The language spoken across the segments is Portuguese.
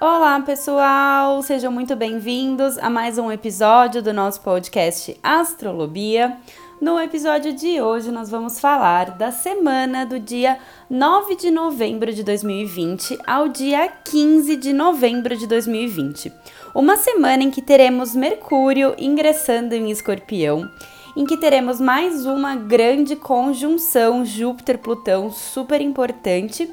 Olá, pessoal! Sejam muito bem-vindos a mais um episódio do nosso podcast Astrolobia. No episódio de hoje, nós vamos falar da semana do dia 9 de novembro de 2020 ao dia 15 de novembro de 2020. Uma semana em que teremos Mercúrio ingressando em Escorpião, em que teremos mais uma grande conjunção Júpiter-Plutão super importante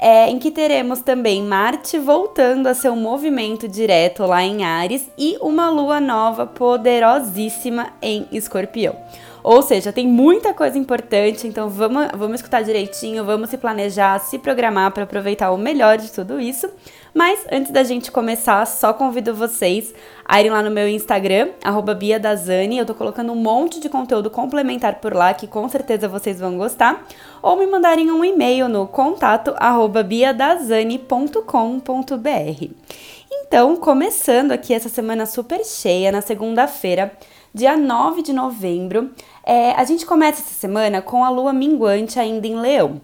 é, em que teremos também Marte voltando a seu movimento direto lá em Ares e uma lua nova poderosíssima em Escorpião. Ou seja, tem muita coisa importante, então vamos, vamos escutar direitinho, vamos se planejar, se programar para aproveitar o melhor de tudo isso. Mas antes da gente começar, só convido vocês a irem lá no meu Instagram, BiaDazani. Eu tô colocando um monte de conteúdo complementar por lá que com certeza vocês vão gostar. Ou me mandarem um e-mail no contato biadazani.com.br. Então, começando aqui essa semana super cheia, na segunda-feira, dia 9 de novembro, é, a gente começa essa semana com a lua minguante ainda em Leão.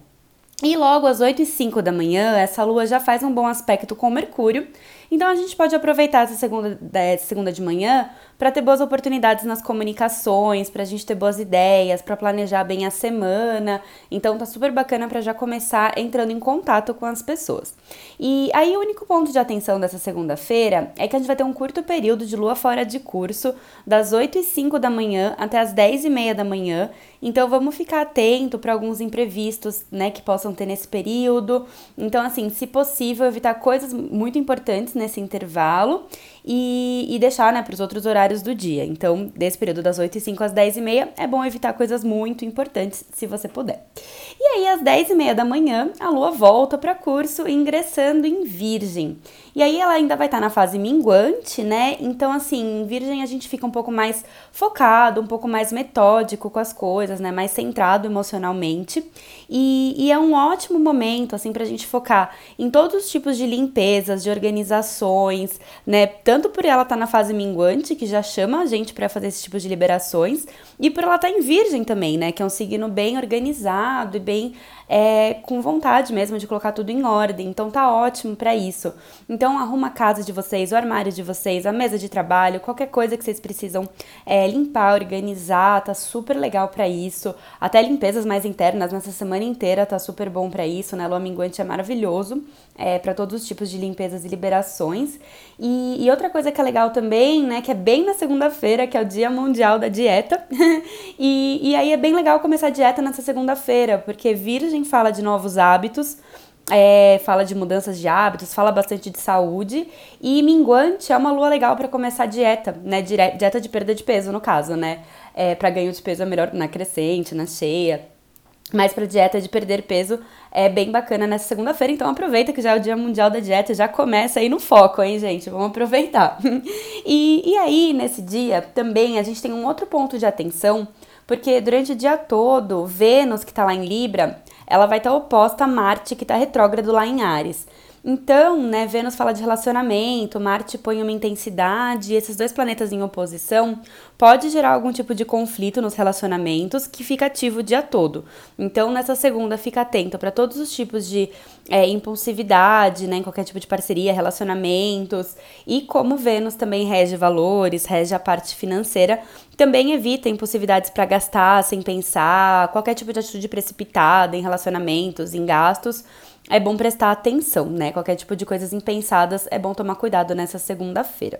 E logo às 8 e 5 da manhã, essa lua já faz um bom aspecto com Mercúrio, então a gente pode aproveitar essa segunda, segunda de manhã para ter boas oportunidades nas comunicações, para a gente ter boas ideias, para planejar bem a semana. Então tá super bacana para já começar entrando em contato com as pessoas. E aí o único ponto de atenção dessa segunda-feira é que a gente vai ter um curto período de lua fora de curso, das 8 e 5 da manhã até as 10 e meia da manhã. Então vamos ficar atento para alguns imprevistos, né, que possam ter nesse período. Então assim, se possível, evitar coisas muito importantes nesse intervalo e, e deixar, né, para os outros horários do dia. Então, desse período das 8 e 5 às 10 e meia, é bom evitar coisas muito importantes, se você puder. E aí, às 10 e meia da manhã, a lua volta para curso, ingressando em Virgem. E aí, ela ainda vai estar tá na fase minguante, né? Então, assim, em Virgem a gente fica um pouco mais focado, um pouco mais metódico com as coisas, né? Mais centrado emocionalmente. E, e é um ótimo momento, assim, para a gente focar em todos os tipos de limpezas, de organizações, né? Tanto por ela estar tá na fase minguante, que já chama a gente para fazer esse tipo de liberações, e por ela estar tá em Virgem também, né? Que é um signo bem organizado e bem é, com vontade mesmo de colocar tudo em ordem. Então tá ótimo para isso. Então arruma a casa de vocês, o armário de vocês, a mesa de trabalho, qualquer coisa que vocês precisam é, limpar, organizar, tá super legal para isso. Até limpezas mais internas nessa semana inteira tá super bom para isso, né? Lua minguante é maravilhoso é, para todos os tipos de limpezas e liberações. E, e, outra coisa que é legal também, né, que é bem na segunda-feira, que é o Dia Mundial da Dieta. e, e aí é bem legal começar a dieta nessa segunda-feira, porque Virgem fala de novos hábitos. É, fala de mudanças de hábitos, fala bastante de saúde e minguante é uma lua legal para começar a dieta, né? Dieta de perda de peso, no caso, né? É, para ganho de peso é melhor na crescente, na cheia. Mas para dieta de perder peso é bem bacana nessa segunda-feira, então aproveita que já é o Dia Mundial da Dieta, já começa aí no foco, hein, gente? Vamos aproveitar. e, e aí, nesse dia, também a gente tem um outro ponto de atenção, porque durante o dia todo, Vênus, que está lá em Libra, ela vai estar tá oposta a Marte, que está retrógrado lá em Ares. Então, né, Vênus fala de relacionamento, Marte põe uma intensidade, esses dois planetas em oposição pode gerar algum tipo de conflito nos relacionamentos que fica ativo o dia todo. Então, nessa segunda, fica atento para todos os tipos de é, impulsividade, né, em qualquer tipo de parceria, relacionamentos, e como Vênus também rege valores, rege a parte financeira, também evita impulsividades para gastar sem pensar, qualquer tipo de atitude precipitada em relacionamentos, em gastos é bom prestar atenção, né? Qualquer tipo de coisas impensadas é bom tomar cuidado nessa segunda-feira.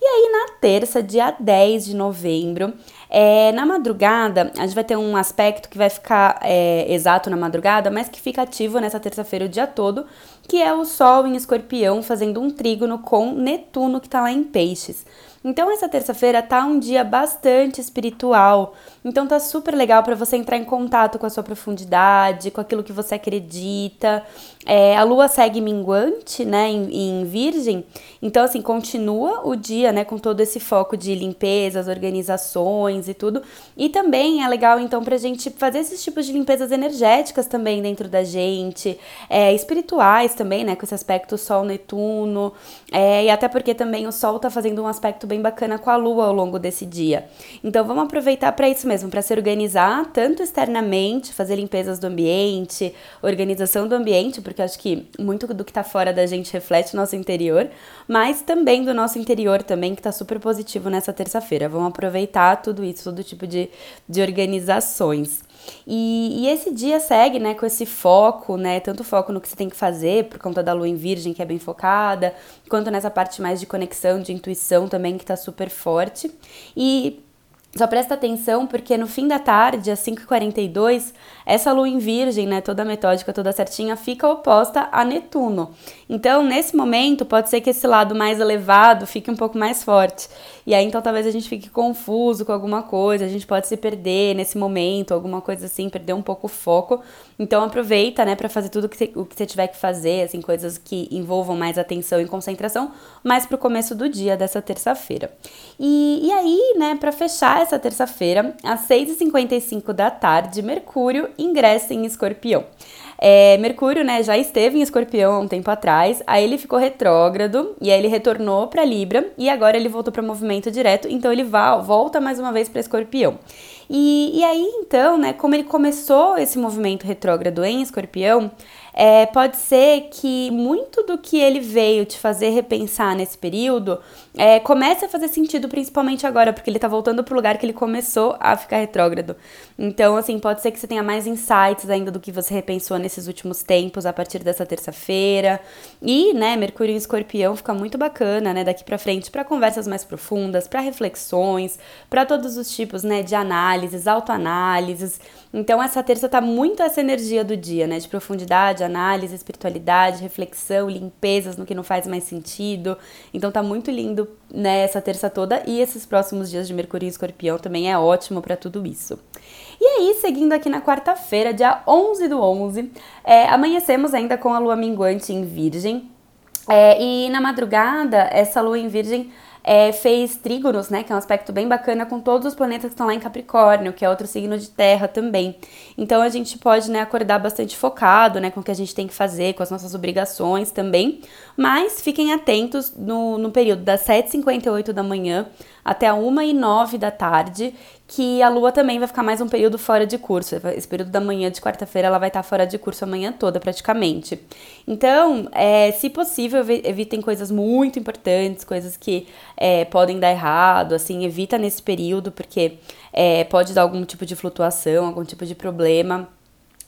E aí, na terça, dia 10 de novembro, é, na madrugada, a gente vai ter um aspecto que vai ficar é, exato na madrugada, mas que fica ativo nessa terça-feira o dia todo, que é o Sol em escorpião fazendo um trígono com Netuno, que está lá em peixes. Então essa terça-feira tá um dia bastante espiritual. Então tá super legal para você entrar em contato com a sua profundidade, com aquilo que você acredita. É, a lua segue minguante, né, em, em, Virgem. Então assim, continua o dia, né, com todo esse foco de limpezas, organizações e tudo. E também é legal então pra gente fazer esses tipos de limpezas energéticas também dentro da gente, é, espirituais também, né, com esse aspecto Sol Netuno. É, e até porque também o Sol tá fazendo um aspecto bem bacana com a lua ao longo desse dia. Então vamos aproveitar para isso mesmo, para se organizar tanto externamente, fazer limpezas do ambiente, organização do ambiente, porque porque acho que muito do que tá fora da gente reflete o nosso interior, mas também do nosso interior também, que tá super positivo nessa terça-feira. Vamos aproveitar tudo isso, todo tipo de, de organizações. E, e, esse dia segue, né, com esse foco, né, tanto foco no que você tem que fazer, por conta da lua em virgem, que é bem focada, quanto nessa parte mais de conexão, de intuição também, que tá super forte. E só presta atenção porque no fim da tarde, às 5h42, essa lua em virgem, né, toda metódica, toda certinha, fica oposta a Netuno. Então, nesse momento, pode ser que esse lado mais elevado fique um pouco mais forte. E aí, então, talvez a gente fique confuso com alguma coisa, a gente pode se perder nesse momento, alguma coisa assim, perder um pouco o foco. Então, aproveita, né, para fazer tudo que você, o que você tiver que fazer, assim, coisas que envolvam mais atenção e concentração, mais pro começo do dia dessa terça-feira. E, e aí, né, para fechar essa terça-feira, às 6h55 da tarde, Mercúrio ingressa em Escorpião. É, Mercúrio, né, já esteve em Escorpião há um tempo atrás, aí ele ficou retrógrado e aí ele retornou para Libra e agora ele voltou para movimento direto, então ele volta mais uma vez para Escorpião. E, e aí então, né, como ele começou esse movimento retrógrado em Escorpião, é, pode ser que muito do que ele veio te fazer repensar nesse período é, comece a fazer sentido, principalmente agora, porque ele tá voltando pro lugar que ele começou a ficar retrógrado. Então, assim, pode ser que você tenha mais insights ainda do que você repensou nesses últimos tempos a partir dessa terça-feira. E, né, Mercúrio em Escorpião fica muito bacana, né, daqui para frente para conversas mais profundas, para reflexões, para todos os tipos, né, de análises, autoanálises. Então, essa terça tá muito essa energia do dia, né, de profundidade, análise, espiritualidade, reflexão, limpezas no que não faz mais sentido. Então tá muito lindo né, terça toda e esses próximos dias de Mercúrio em Escorpião também é ótimo para tudo isso. E aí, seguindo aqui na quarta-feira, dia 11 do 11, é, amanhecemos ainda com a lua minguante em Virgem. É, e na madrugada, essa lua em Virgem é, fez trígonos, né, que é um aspecto bem bacana com todos os planetas que estão lá em Capricórnio, que é outro signo de terra também. Então a gente pode, né, acordar bastante focado, né, com o que a gente tem que fazer, com as nossas obrigações também. Mas fiquem atentos no, no período das 7h58 da manhã até a 1 e 9 da tarde, que a lua também vai ficar mais um período fora de curso. Esse período da manhã de quarta-feira ela vai estar fora de curso a manhã toda, praticamente. Então, é, se possível, evitem coisas muito importantes, coisas que é, podem dar errado, assim, evita nesse período, porque é, pode dar algum tipo de flutuação, algum tipo de problema.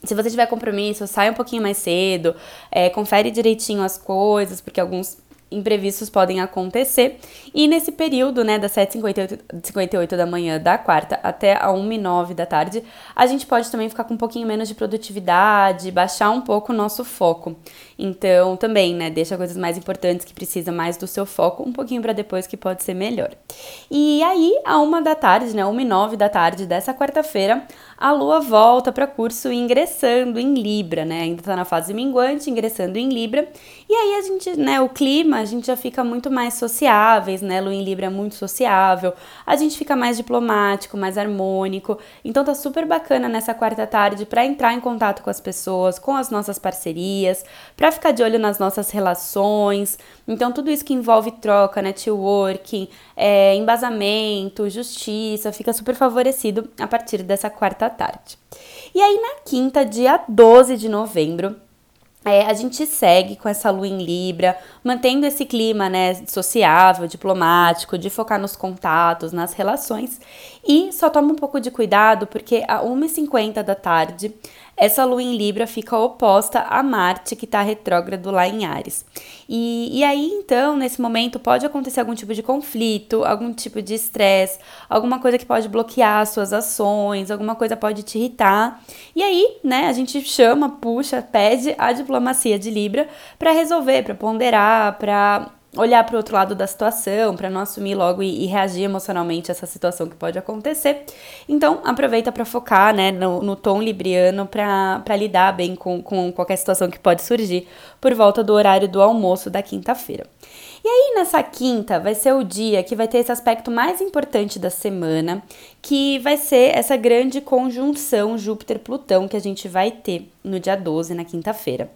Se você tiver compromisso, sai um pouquinho mais cedo, é, confere direitinho as coisas, porque alguns imprevistos podem acontecer. E nesse período, né, das 7h58 da manhã da quarta até a 1h09 da tarde, a gente pode também ficar com um pouquinho menos de produtividade, baixar um pouco o nosso foco. Então, também, né, deixa coisas mais importantes que precisam mais do seu foco um pouquinho para depois que pode ser melhor. E aí, a 1 da tarde, né, 1h09 da tarde dessa quarta-feira, a lua volta para curso ingressando em Libra, né? Ainda tá na fase minguante, ingressando em Libra. E aí a gente, né, o clima, a gente já fica muito mais sociáveis, né? Lua em Libra é muito sociável. A gente fica mais diplomático, mais harmônico. Então tá super bacana nessa quarta tarde para entrar em contato com as pessoas, com as nossas parcerias, para ficar de olho nas nossas relações. Então tudo isso que envolve troca, networking, é, embasamento, justiça, fica super favorecido a partir dessa quarta tarde. E aí, na quinta, dia 12 de novembro, é, a gente segue com essa lua em Libra, mantendo esse clima né, sociável, diplomático, de focar nos contatos, nas relações. E só toma um pouco de cuidado, porque a 1h50 da tarde essa lua em Libra fica oposta a Marte, que está retrógrado lá em Ares. E, e aí, então, nesse momento, pode acontecer algum tipo de conflito, algum tipo de estresse, alguma coisa que pode bloquear as suas ações, alguma coisa pode te irritar. E aí, né, a gente chama, puxa, pede a diplomacia de Libra para resolver, para ponderar, para olhar para o outro lado da situação, para não assumir logo e, e, reagir emocionalmente a essa situação que pode acontecer. Então, aproveita para focar né, no, no, tom libriano para lidar bem com, com qualquer situação que pode surgir por volta do horário do almoço da quinta-feira. E aí, nessa quinta, vai ser o dia que vai ter esse aspecto mais importante da semana, que vai ser essa grande conjunção Júpiter-Plutão que a gente vai ter no dia 12, na quinta-feira.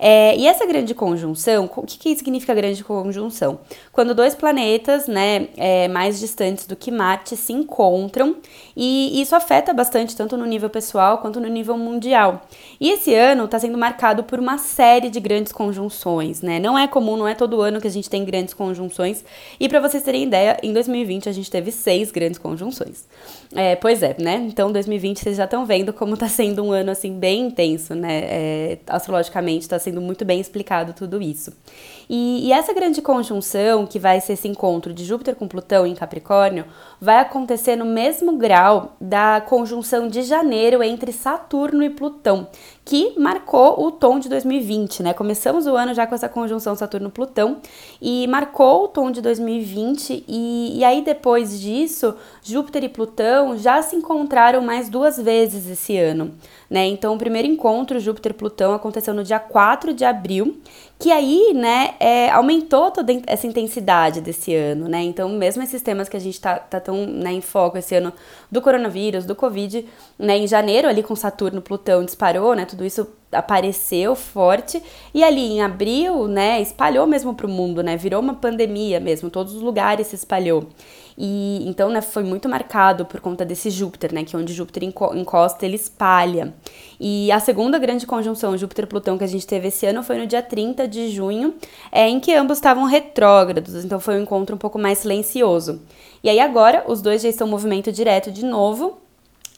É, e essa grande conjunção, o que, que significa grande conjunção? Quando dois planetas, né, é, mais distantes do que Marte se encontram, e isso afeta bastante, tanto no nível pessoal quanto no nível mundial. E esse ano está sendo marcado por uma série de grandes conjunções, né? Não é comum, não é todo ano que a gente tem grandes conjunções. E para vocês terem ideia, em 2020 a gente teve seis grandes conjunções. É, pois é, né? Então 2020 vocês já estão vendo como está sendo um ano assim bem intenso, né? É, astrologicamente está sendo muito bem explicado tudo isso. E, e, essa grande conjunção, que vai ser esse encontro de Júpiter com Plutão em Capricórnio, vai acontecer no mesmo grau da conjunção de janeiro entre Saturno e Plutão, que marcou o tom de 2020, né? Começamos o ano já com essa conjunção Saturno-Plutão e marcou o tom de 2020, e, e aí depois disso, Júpiter e Plutão já se encontraram mais duas vezes esse ano, né? Então, o primeiro encontro Júpiter-Plutão aconteceu no dia 4 de abril que aí, né, é, aumentou toda essa intensidade desse ano, né? Então, mesmo esses temas que a gente tá, tá tão né, em foco esse ano do coronavírus, do Covid, né, em janeiro ali com Saturno, Plutão disparou, né, tudo isso apareceu forte e ali em abril, né, espalhou mesmo para o mundo, né, virou uma pandemia mesmo, todos os lugares se espalhou. E então, né, foi muito marcado por conta desse Júpiter, né, que onde Júpiter encosta, ele espalha. E a segunda grande conjunção Júpiter-Plutão que a gente teve esse ano foi no dia 30 de junho, é, em que ambos estavam retrógrados, então foi um encontro um pouco mais silencioso. E aí agora os dois já estão em movimento direto de novo,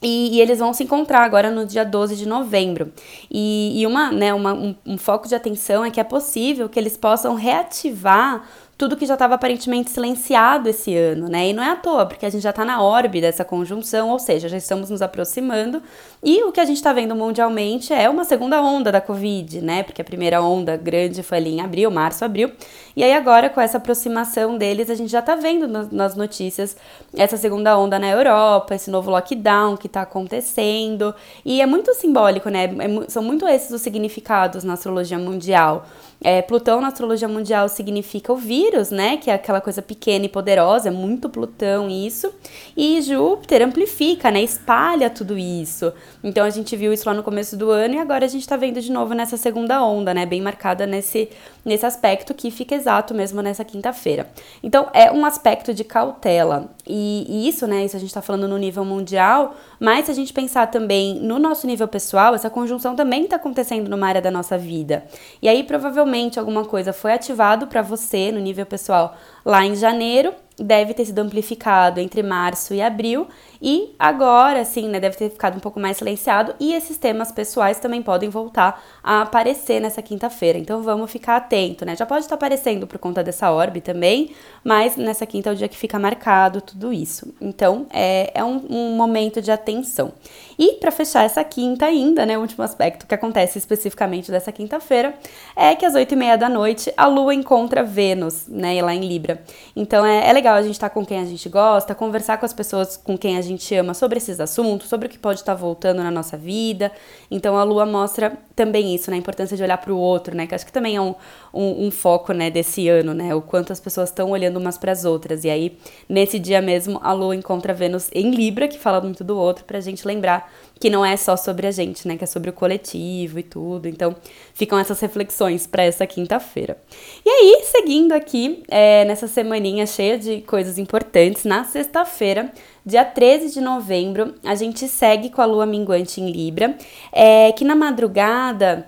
e, e, eles vão se encontrar agora no dia 12 de novembro. E, e uma, né, uma, um, um foco de atenção é que é possível que eles possam reativar tudo que já estava aparentemente silenciado esse ano, né? E não é à toa, porque a gente já está na órbita dessa conjunção, ou seja, já estamos nos aproximando. E o que a gente está vendo mundialmente é uma segunda onda da Covid, né? Porque a primeira onda grande foi ali em abril, março, abril. E aí agora, com essa aproximação deles, a gente já está vendo no, nas notícias essa segunda onda na Europa, esse novo lockdown que está acontecendo. E é muito simbólico, né? É, são muito esses os significados na astrologia mundial. É, Plutão na astrologia mundial significa o vírus, né? Que é aquela coisa pequena e poderosa, é muito Plutão isso. E Júpiter amplifica, né? Espalha tudo isso. Então a gente viu isso lá no começo do ano e agora a gente tá vendo de novo nessa segunda onda, né? Bem marcada nesse, nesse aspecto que fica exato mesmo nessa quinta-feira. Então é um aspecto de cautela. E, e, isso, né? Isso a gente tá falando no nível mundial, mas se a gente pensar também no nosso nível pessoal, essa conjunção também tá acontecendo numa área da nossa vida. E aí provavelmente provavelmente alguma coisa foi ativado para você no nível pessoal lá em janeiro deve ter sido amplificado entre março e abril e agora sim, né, deve ter ficado um pouco mais silenciado e esses temas pessoais também podem voltar a aparecer nessa quinta-feira. Então vamos ficar atento, né? Já pode estar aparecendo por conta dessa orbe também, mas nessa quinta é o dia que fica marcado tudo isso. Então é, é um, um momento de atenção. E para fechar essa quinta ainda, né, o último aspecto que acontece especificamente dessa quinta-feira é que às oito e meia da noite a Lua encontra Vênus, né, lá em Libra. Então é, é legal a gente estar tá com quem a gente gosta, conversar com as pessoas com quem a gente ama sobre esses assuntos, sobre o que pode estar tá voltando na nossa vida. Então a lua mostra também isso, né? A importância de olhar para o outro, né? Que acho que também é um, um, um, foco, né, desse ano, né? O quanto as pessoas estão olhando umas para as outras. E aí, nesse dia mesmo, a lua encontra Vênus em Libra, que fala muito do outro, pra gente lembrar que não é só sobre a gente, né? Que é sobre o coletivo e tudo. Então, ficam essas reflexões para essa quinta-feira. E aí, seguindo aqui, é, nessa semaninha cheia de coisas importantes, na sexta-feira, dia 13 de novembro, a gente segue com a lua minguante em Libra, é, que na madrugada.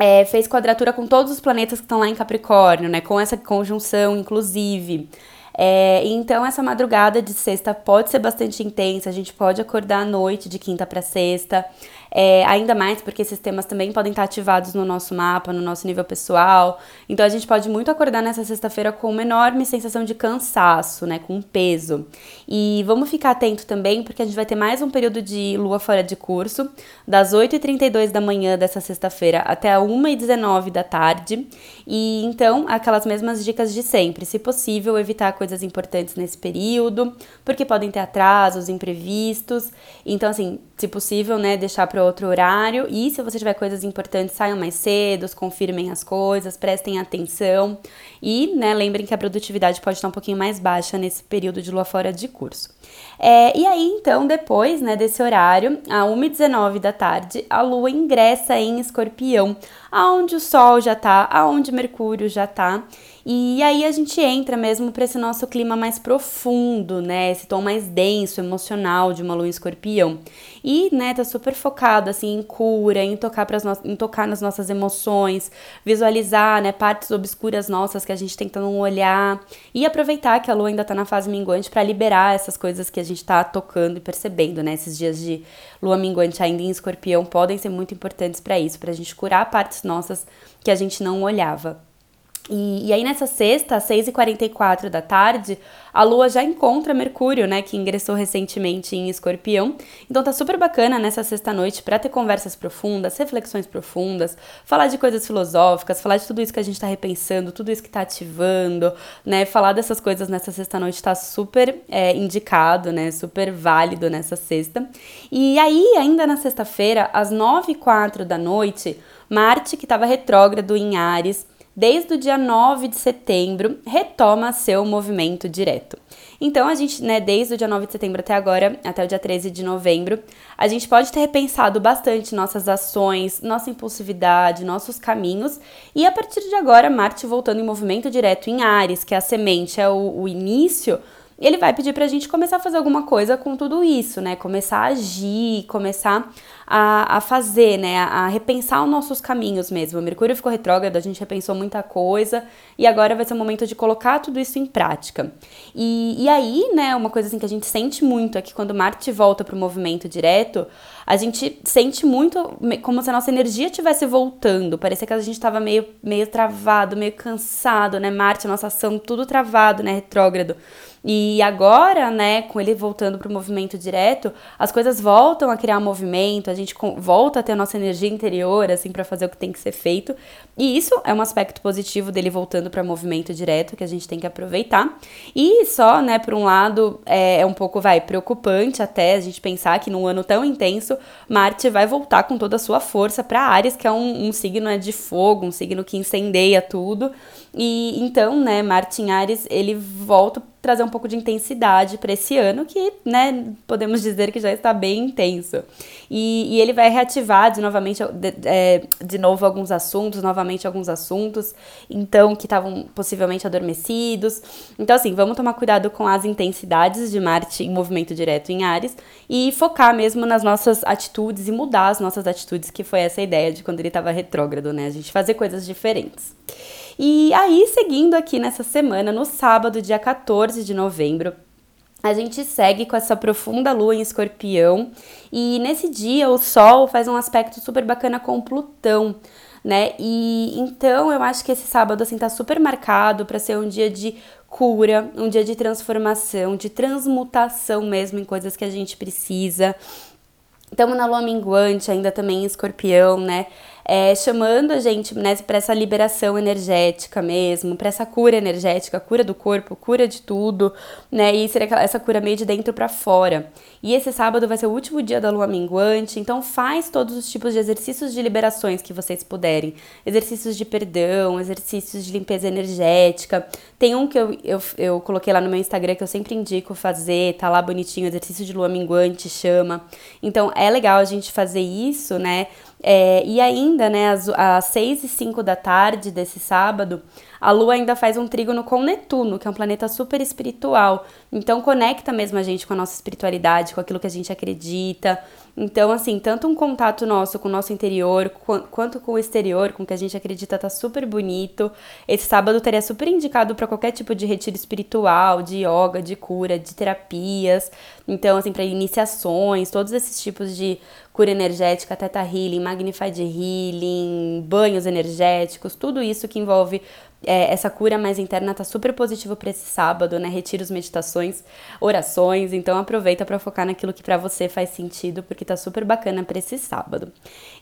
É, fez quadratura com todos os planetas que estão lá em Capricórnio, né? Com essa conjunção, inclusive. É, então, essa madrugada de sexta pode ser bastante intensa, a gente pode acordar à noite de quinta para sexta. É, ainda mais porque esses temas também podem estar ativados no nosso mapa, no nosso nível pessoal. Então a gente pode muito acordar nessa sexta-feira com uma enorme sensação de cansaço, né? Com peso. E vamos ficar atento também, porque a gente vai ter mais um período de lua fora de curso, das 8h32 da manhã dessa sexta-feira até a 1h19 da tarde. E então, aquelas mesmas dicas de sempre. Se possível, evitar coisas importantes nesse período, porque podem ter atrasos, imprevistos. Então, assim, se possível, né, deixar para para outro horário. E se você tiver coisas importantes, saiam mais cedo, confirmem as coisas, prestem atenção. E, né, lembrem que a produtividade pode estar um pouquinho mais baixa nesse período de lua fora de curso. É, e aí, então, depois né, desse horário, a 1h19 da tarde, a lua ingressa em escorpião, aonde o Sol já tá, aonde Mercúrio já tá. E aí a gente entra mesmo para esse nosso clima mais profundo, né? Esse tom mais denso, emocional de uma lua em escorpião. E, né, tá super focado, assim, em cura, em tocar, pras no... em tocar nas nossas emoções, visualizar, né, partes obscuras nossas que a gente tenta não olhar. E aproveitar que a lua ainda tá na fase minguante para liberar essas coisas que a gente tá tocando e percebendo, né? Esses dias de lua minguante ainda em escorpião podem ser muito importantes para isso, pra gente curar partes nossas que a gente não olhava. E, e, aí nessa sexta, às 6h44 da tarde, a Lua já encontra Mercúrio, né, que ingressou recentemente em Escorpião. Então tá super bacana nessa sexta-noite para ter conversas profundas, reflexões profundas, falar de coisas filosóficas, falar de tudo isso que a gente tá repensando, tudo isso que tá ativando, né, falar dessas coisas nessa sexta-noite tá super é, indicado, né, super válido nessa sexta. E aí, ainda na sexta-feira, às 9h04 da noite, Marte, que estava retrógrado em Ares, desde o dia 9 de setembro, retoma seu movimento direto. Então, a gente, né, desde o dia 9 de setembro até agora, até o dia 13 de novembro, a gente pode ter repensado bastante nossas ações, nossa impulsividade, nossos caminhos, e a partir de agora, Marte voltando em movimento direto em Ares, que é a semente, é o, o início ele vai pedir pra gente começar a fazer alguma coisa com tudo isso, né? Começar a agir, começar a, a fazer, né? A, a repensar os nossos caminhos mesmo. O Mercúrio ficou retrógrado, a gente repensou muita coisa e agora vai ser o momento de colocar tudo isso em prática. E, e aí, né, uma coisa assim que a gente sente muito é que quando Marte volta pro movimento direto, a gente sente muito como se a nossa energia estivesse voltando. Parecia que a gente estava meio, meio travado, meio cansado, né? Marte, a nossa ação, tudo travado, né? Retrógrado. E agora, né, com ele voltando para o movimento direto, as coisas voltam a criar movimento, a gente volta a ter a nossa energia interior, assim, para fazer o que tem que ser feito. E isso é um aspecto positivo dele voltando para movimento direto que a gente tem que aproveitar. E só, né, por um lado, é, é um pouco, vai, preocupante até a gente pensar que num ano tão intenso, Marte vai voltar com toda a sua força para Ares, que é um, um signo né, de fogo, um signo que incendeia tudo. E então, né, Marte em Ares, ele volta trazer um pouco de intensidade para esse ano, que, né, podemos dizer que já está bem intenso. E, e ele vai reativar de, novamente, de, é, de novo alguns assuntos, novamente alguns assuntos, então, que estavam possivelmente adormecidos. Então, assim, vamos tomar cuidado com as intensidades de Marte em movimento direto em Ares e focar mesmo nas nossas atitudes e mudar as nossas atitudes, que foi essa ideia de quando ele estava retrógrado, né? A gente fazer coisas diferentes. E aí, seguindo aqui nessa semana, no sábado, dia 14 de novembro, a gente segue com essa profunda lua em escorpião e nesse dia o Sol faz um aspecto super bacana com Plutão, né? E então eu acho que esse sábado assim tá super marcado para ser um dia de cura, um dia de transformação, de transmutação mesmo em coisas que a gente precisa. Estamos na lua minguante, ainda também em escorpião, né? É, chamando a gente né, para essa liberação energética mesmo, para essa cura energética, cura do corpo, cura de tudo, né? E ser essa cura meio de dentro para fora. E esse sábado vai ser o último dia da lua minguante, então faz todos os tipos de exercícios de liberações que vocês puderem. Exercícios de perdão, exercícios de limpeza energética. Tem um que eu, eu, eu coloquei lá no meu Instagram que eu sempre indico fazer, tá lá bonitinho, exercício de lua minguante, chama. Então é legal a gente fazer isso, né? É, e ainda, né, às, às 6 e 5 da tarde desse sábado, a Lua ainda faz um trígono com Netuno, que é um planeta super espiritual. Então conecta mesmo a gente com a nossa espiritualidade, com aquilo que a gente acredita. Então, assim, tanto um contato nosso com o nosso interior, quanto com o exterior, com o que a gente acredita tá super bonito. Esse sábado teria super indicado para qualquer tipo de retiro espiritual, de yoga, de cura, de terapias. Então, assim, para iniciações, todos esses tipos de cura energética, teta healing, magnified healing, banhos energéticos, tudo isso que envolve é, essa cura mais interna tá super positivo para esse sábado, né? Retiros, meditações, orações. Então aproveita para focar naquilo que para você faz sentido, porque tá super bacana para esse sábado.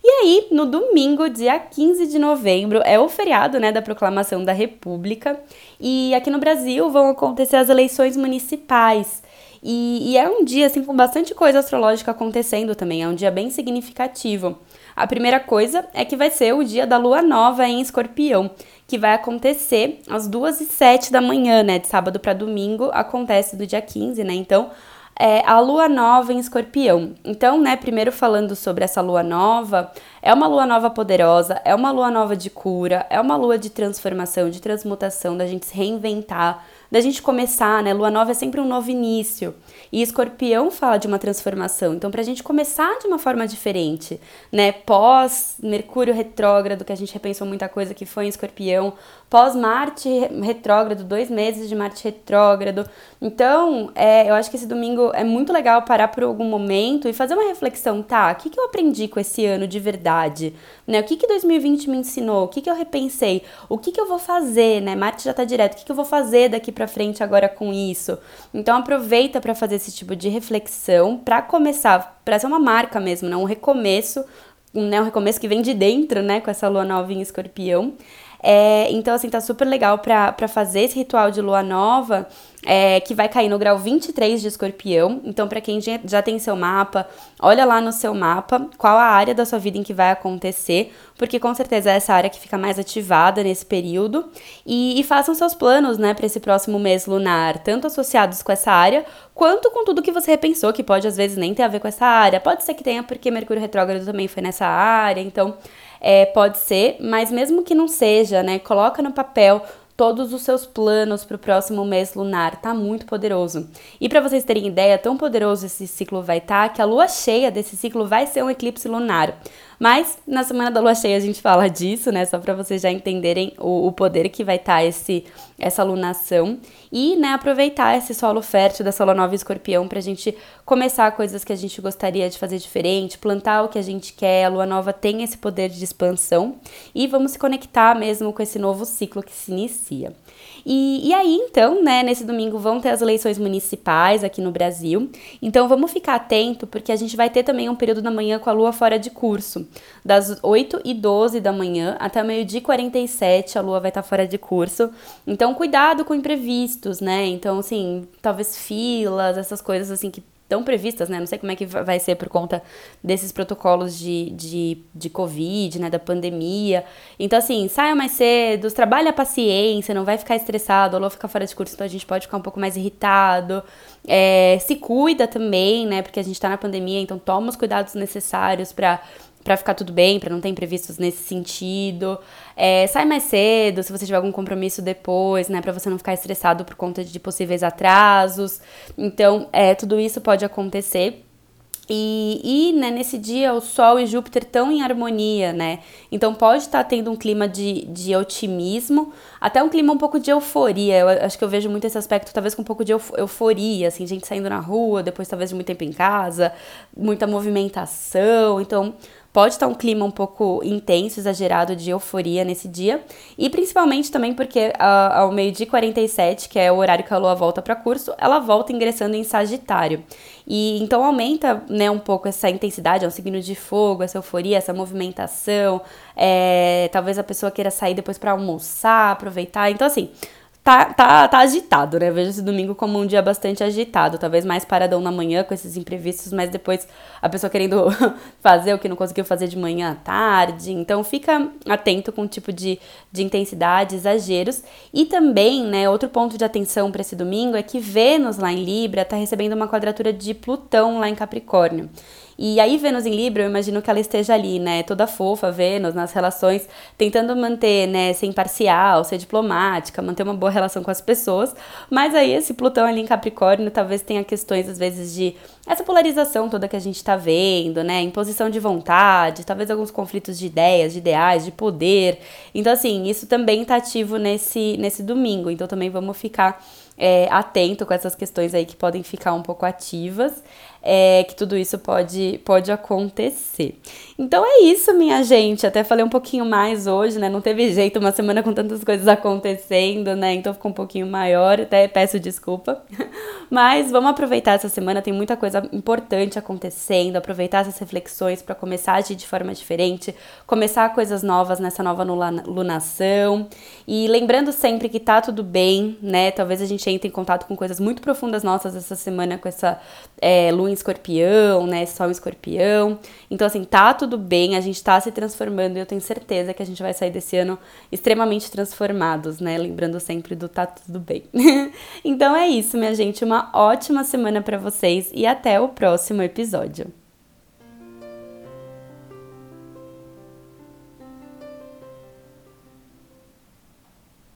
E aí, no domingo, dia 15 de novembro, é o feriado, né, da proclamação da República, e aqui no Brasil vão acontecer as eleições municipais. E, e, é um dia, assim, com bastante coisa astrológica acontecendo também. É um dia bem significativo. A primeira coisa é que vai ser o dia da lua nova em escorpião, que vai acontecer às 2 e 7 da manhã, né? De sábado para domingo, acontece do dia 15, né? Então, é a lua nova em escorpião. Então, né, primeiro falando sobre essa lua nova, é uma lua nova poderosa, é uma lua nova de cura, é uma lua de transformação, de transmutação, da gente se reinventar, da gente começar, né? Lua nova é sempre um novo início. E escorpião fala de uma transformação. Então, para a gente começar de uma forma diferente, né? Pós Mercúrio retrógrado, que a gente repensou muita coisa que foi em escorpião, pós Marte retrógrado, dois meses de Marte retrógrado. Então, é, eu acho que esse domingo é muito legal parar por algum momento e fazer uma reflexão, tá? O que, que eu aprendi com esse ano de verdade? Né? O que, que 2020 me ensinou? O que, que eu repensei? O que, que eu vou fazer, né? Marte já tá direto. O que, que eu vou fazer daqui para frente agora com isso? Então, aproveita para fazer esse tipo de reflexão para começar, para ser uma marca mesmo, né? Um recomeço, né? Um recomeço que vem de dentro, né? Com essa lua nova em escorpião. É, então, assim, tá super legal para fazer esse ritual de lua nova é, que vai cair no grau 23 de escorpião. Então, para quem já tem seu mapa, olha lá no seu mapa qual a área da sua vida em que vai acontecer, porque com certeza é essa área que fica mais ativada nesse período. E, e façam seus planos, né, para esse próximo mês lunar, tanto associados com essa área, quanto com tudo que você repensou, que pode às vezes nem ter a ver com essa área. Pode ser que tenha, porque Mercúrio retrógrado também foi nessa área, então é, pode ser, mas mesmo que não seja, né, coloca no papel todos os seus planos para o próximo mês lunar. Tá muito poderoso. E para vocês terem ideia, tão poderoso esse ciclo vai estar tá, que a lua cheia desse ciclo vai ser um eclipse lunar. Mas na semana da lua cheia a gente fala disso, né? Só para vocês já entenderem o, o, poder que vai estar tá esse, essa lunação. E, né, aproveitar esse solo fértil dessa lua nova escorpião pra gente começar coisas que a gente gostaria de fazer diferente, plantar o que a gente quer. A lua nova tem esse poder de expansão. E vamos se conectar mesmo com esse novo ciclo que se inicia. E, e aí, então, né, nesse domingo vão ter as eleições municipais aqui no Brasil. Então vamos ficar atento, porque a gente vai ter também um período da manhã com a lua fora de curso. Das 8 e 12 da manhã até meio-dia 47 a lua vai estar fora de curso. Então, cuidado com imprevistos, né? Então, assim, talvez filas, essas coisas assim que estão previstas, né? Não sei como é que vai ser por conta desses protocolos de, de, de Covid, né? Da pandemia. Então, assim, saia mais cedo, trabalhe a paciência, não vai ficar estressado, ou ficar fora de curso, então a gente pode ficar um pouco mais irritado. É, se cuida também, né? Porque a gente tá na pandemia, então toma os cuidados necessários para para ficar tudo bem, para não ter imprevistos nesse sentido. É, sai mais cedo, se você tiver algum compromisso depois, né, para você não ficar estressado por conta de possíveis atrasos. Então, é, tudo isso pode acontecer. E, e né, nesse dia o Sol e Júpiter estão em harmonia, né? Então pode estar tá tendo um clima de, de otimismo, até um clima um pouco de euforia. Eu acho que eu vejo muito esse aspecto, talvez com um pouco de euforia, assim, gente saindo na rua, depois talvez de muito tempo em casa, muita movimentação. Então Pode estar um clima um pouco intenso, exagerado de euforia nesse dia. E principalmente também porque ao meio-dia 47, que é o horário que a lua volta para curso, ela volta ingressando em Sagitário. E então aumenta né, um pouco essa intensidade, é um signo de fogo, essa euforia, essa movimentação. É, talvez a pessoa queira sair depois para almoçar, aproveitar. Então, assim, tá, tá, tá agitado, né? Vejo esse domingo como um dia bastante agitado, talvez mais paradão na manhã com esses imprevistos, mas depois a pessoa querendo fazer o que não conseguiu fazer de manhã à tarde. Então fica atento com o tipo de, de intensidade, exageros. E também, né, outro ponto de atenção para esse domingo é que Vênus lá em Libra tá recebendo uma quadratura de Plutão lá em Capricórnio. E aí, Vênus em Libra, eu imagino que ela esteja ali, né? Toda fofa, Vênus, nas relações, tentando manter, né, ser imparcial, ser diplomática, manter uma boa relação com as pessoas. Mas aí, esse Plutão ali em Capricórnio talvez tenha questões, às vezes, de essa polarização toda que a gente tá vendo, né? Imposição de vontade, talvez alguns conflitos de ideias, de ideais, de poder. Então, assim, isso também tá ativo nesse, nesse domingo. Então, também vamos ficar é, atento com essas questões aí que podem ficar um pouco ativas. É, que tudo isso pode, pode acontecer. Então é isso, minha gente. Até falei um pouquinho mais hoje, né? Não teve jeito, uma semana com tantas coisas acontecendo, né? Então ficou um pouquinho maior, até peço desculpa. Mas vamos aproveitar essa semana, tem muita coisa importante acontecendo, aproveitar essas reflexões para começar a agir de forma diferente, começar coisas novas nessa nova lunação. E lembrando sempre que tá tudo bem, né? Talvez a gente entre em contato com coisas muito profundas nossas essa semana com essa é, lua em escorpião, né? Sol em escorpião. Então, assim, tá tudo bem, a gente tá se transformando e eu tenho certeza que a gente vai sair desse ano extremamente transformados, né? Lembrando sempre do tá tudo bem. então é isso, minha gente. Uma ótima semana para vocês e até o próximo episódio.